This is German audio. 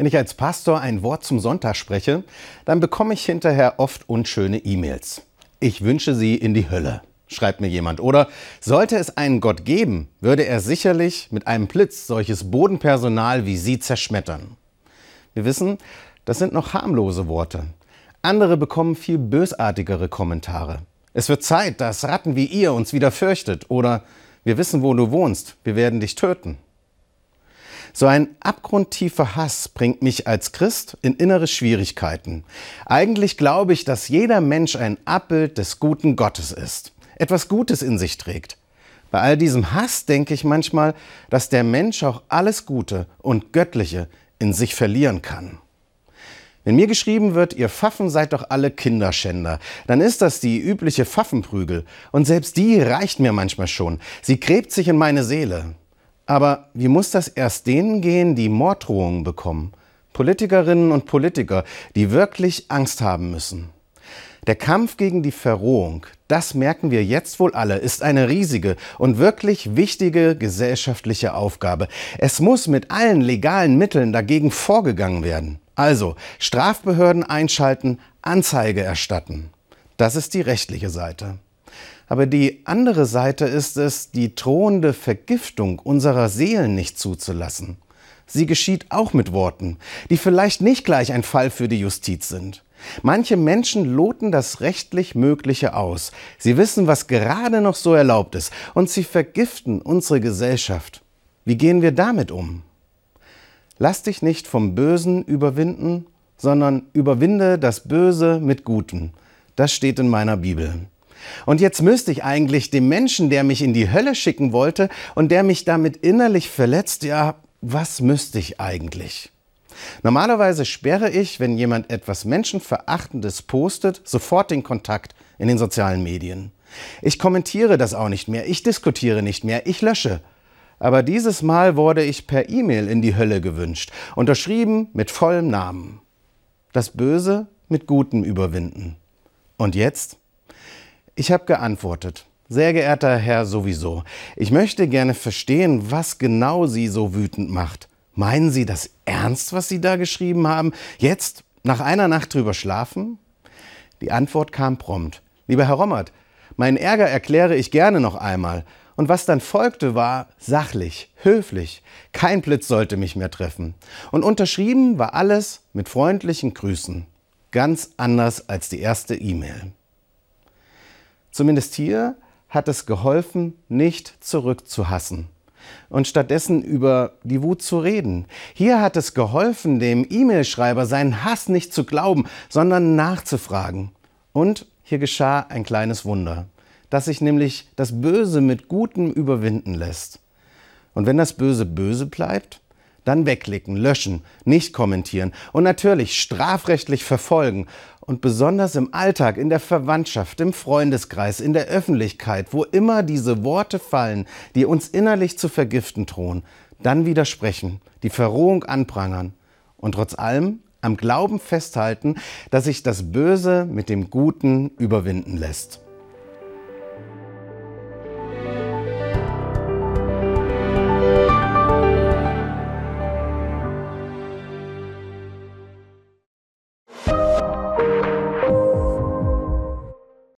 Wenn ich als Pastor ein Wort zum Sonntag spreche, dann bekomme ich hinterher oft unschöne E-Mails. Ich wünsche sie in die Hölle, schreibt mir jemand. Oder sollte es einen Gott geben, würde er sicherlich mit einem Blitz solches Bodenpersonal wie Sie zerschmettern. Wir wissen, das sind noch harmlose Worte. Andere bekommen viel bösartigere Kommentare. Es wird Zeit, dass Ratten wie ihr uns wieder fürchtet. Oder wir wissen, wo du wohnst, wir werden dich töten. So ein abgrundtiefer Hass bringt mich als Christ in innere Schwierigkeiten. Eigentlich glaube ich, dass jeder Mensch ein Abbild des guten Gottes ist, etwas Gutes in sich trägt. Bei all diesem Hass denke ich manchmal, dass der Mensch auch alles Gute und Göttliche in sich verlieren kann. Wenn mir geschrieben wird, ihr Pfaffen seid doch alle Kinderschänder, dann ist das die übliche Pfaffenprügel. Und selbst die reicht mir manchmal schon. Sie gräbt sich in meine Seele. Aber wie muss das erst denen gehen, die Morddrohungen bekommen? Politikerinnen und Politiker, die wirklich Angst haben müssen. Der Kampf gegen die Verrohung, das merken wir jetzt wohl alle, ist eine riesige und wirklich wichtige gesellschaftliche Aufgabe. Es muss mit allen legalen Mitteln dagegen vorgegangen werden. Also Strafbehörden einschalten, Anzeige erstatten. Das ist die rechtliche Seite. Aber die andere Seite ist es, die drohende Vergiftung unserer Seelen nicht zuzulassen. Sie geschieht auch mit Worten, die vielleicht nicht gleich ein Fall für die Justiz sind. Manche Menschen loten das rechtlich Mögliche aus. Sie wissen, was gerade noch so erlaubt ist, und sie vergiften unsere Gesellschaft. Wie gehen wir damit um? Lass dich nicht vom Bösen überwinden, sondern überwinde das Böse mit Guten. Das steht in meiner Bibel. Und jetzt müsste ich eigentlich dem Menschen, der mich in die Hölle schicken wollte und der mich damit innerlich verletzt, ja, was müsste ich eigentlich? Normalerweise sperre ich, wenn jemand etwas Menschenverachtendes postet, sofort den Kontakt in den sozialen Medien. Ich kommentiere das auch nicht mehr, ich diskutiere nicht mehr, ich lösche. Aber dieses Mal wurde ich per E-Mail in die Hölle gewünscht, unterschrieben mit vollem Namen. Das Böse mit Gutem überwinden. Und jetzt? Ich habe geantwortet. Sehr geehrter Herr sowieso, ich möchte gerne verstehen, was genau Sie so wütend macht. Meinen Sie das ernst, was Sie da geschrieben haben? Jetzt, nach einer Nacht drüber schlafen? Die Antwort kam prompt. Lieber Herr Rommert, meinen Ärger erkläre ich gerne noch einmal. Und was dann folgte, war sachlich, höflich. Kein Blitz sollte mich mehr treffen. Und unterschrieben war alles mit freundlichen Grüßen. Ganz anders als die erste E-Mail. Zumindest hier hat es geholfen, nicht zurückzuhassen und stattdessen über die Wut zu reden. Hier hat es geholfen, dem E-Mail-Schreiber seinen Hass nicht zu glauben, sondern nachzufragen. Und hier geschah ein kleines Wunder, dass sich nämlich das Böse mit Gutem überwinden lässt. Und wenn das Böse böse bleibt, dann wegklicken, löschen, nicht kommentieren und natürlich strafrechtlich verfolgen und besonders im Alltag, in der Verwandtschaft, im Freundeskreis, in der Öffentlichkeit, wo immer diese Worte fallen, die uns innerlich zu vergiften drohen, dann widersprechen, die Verrohung anprangern und trotz allem am Glauben festhalten, dass sich das Böse mit dem Guten überwinden lässt.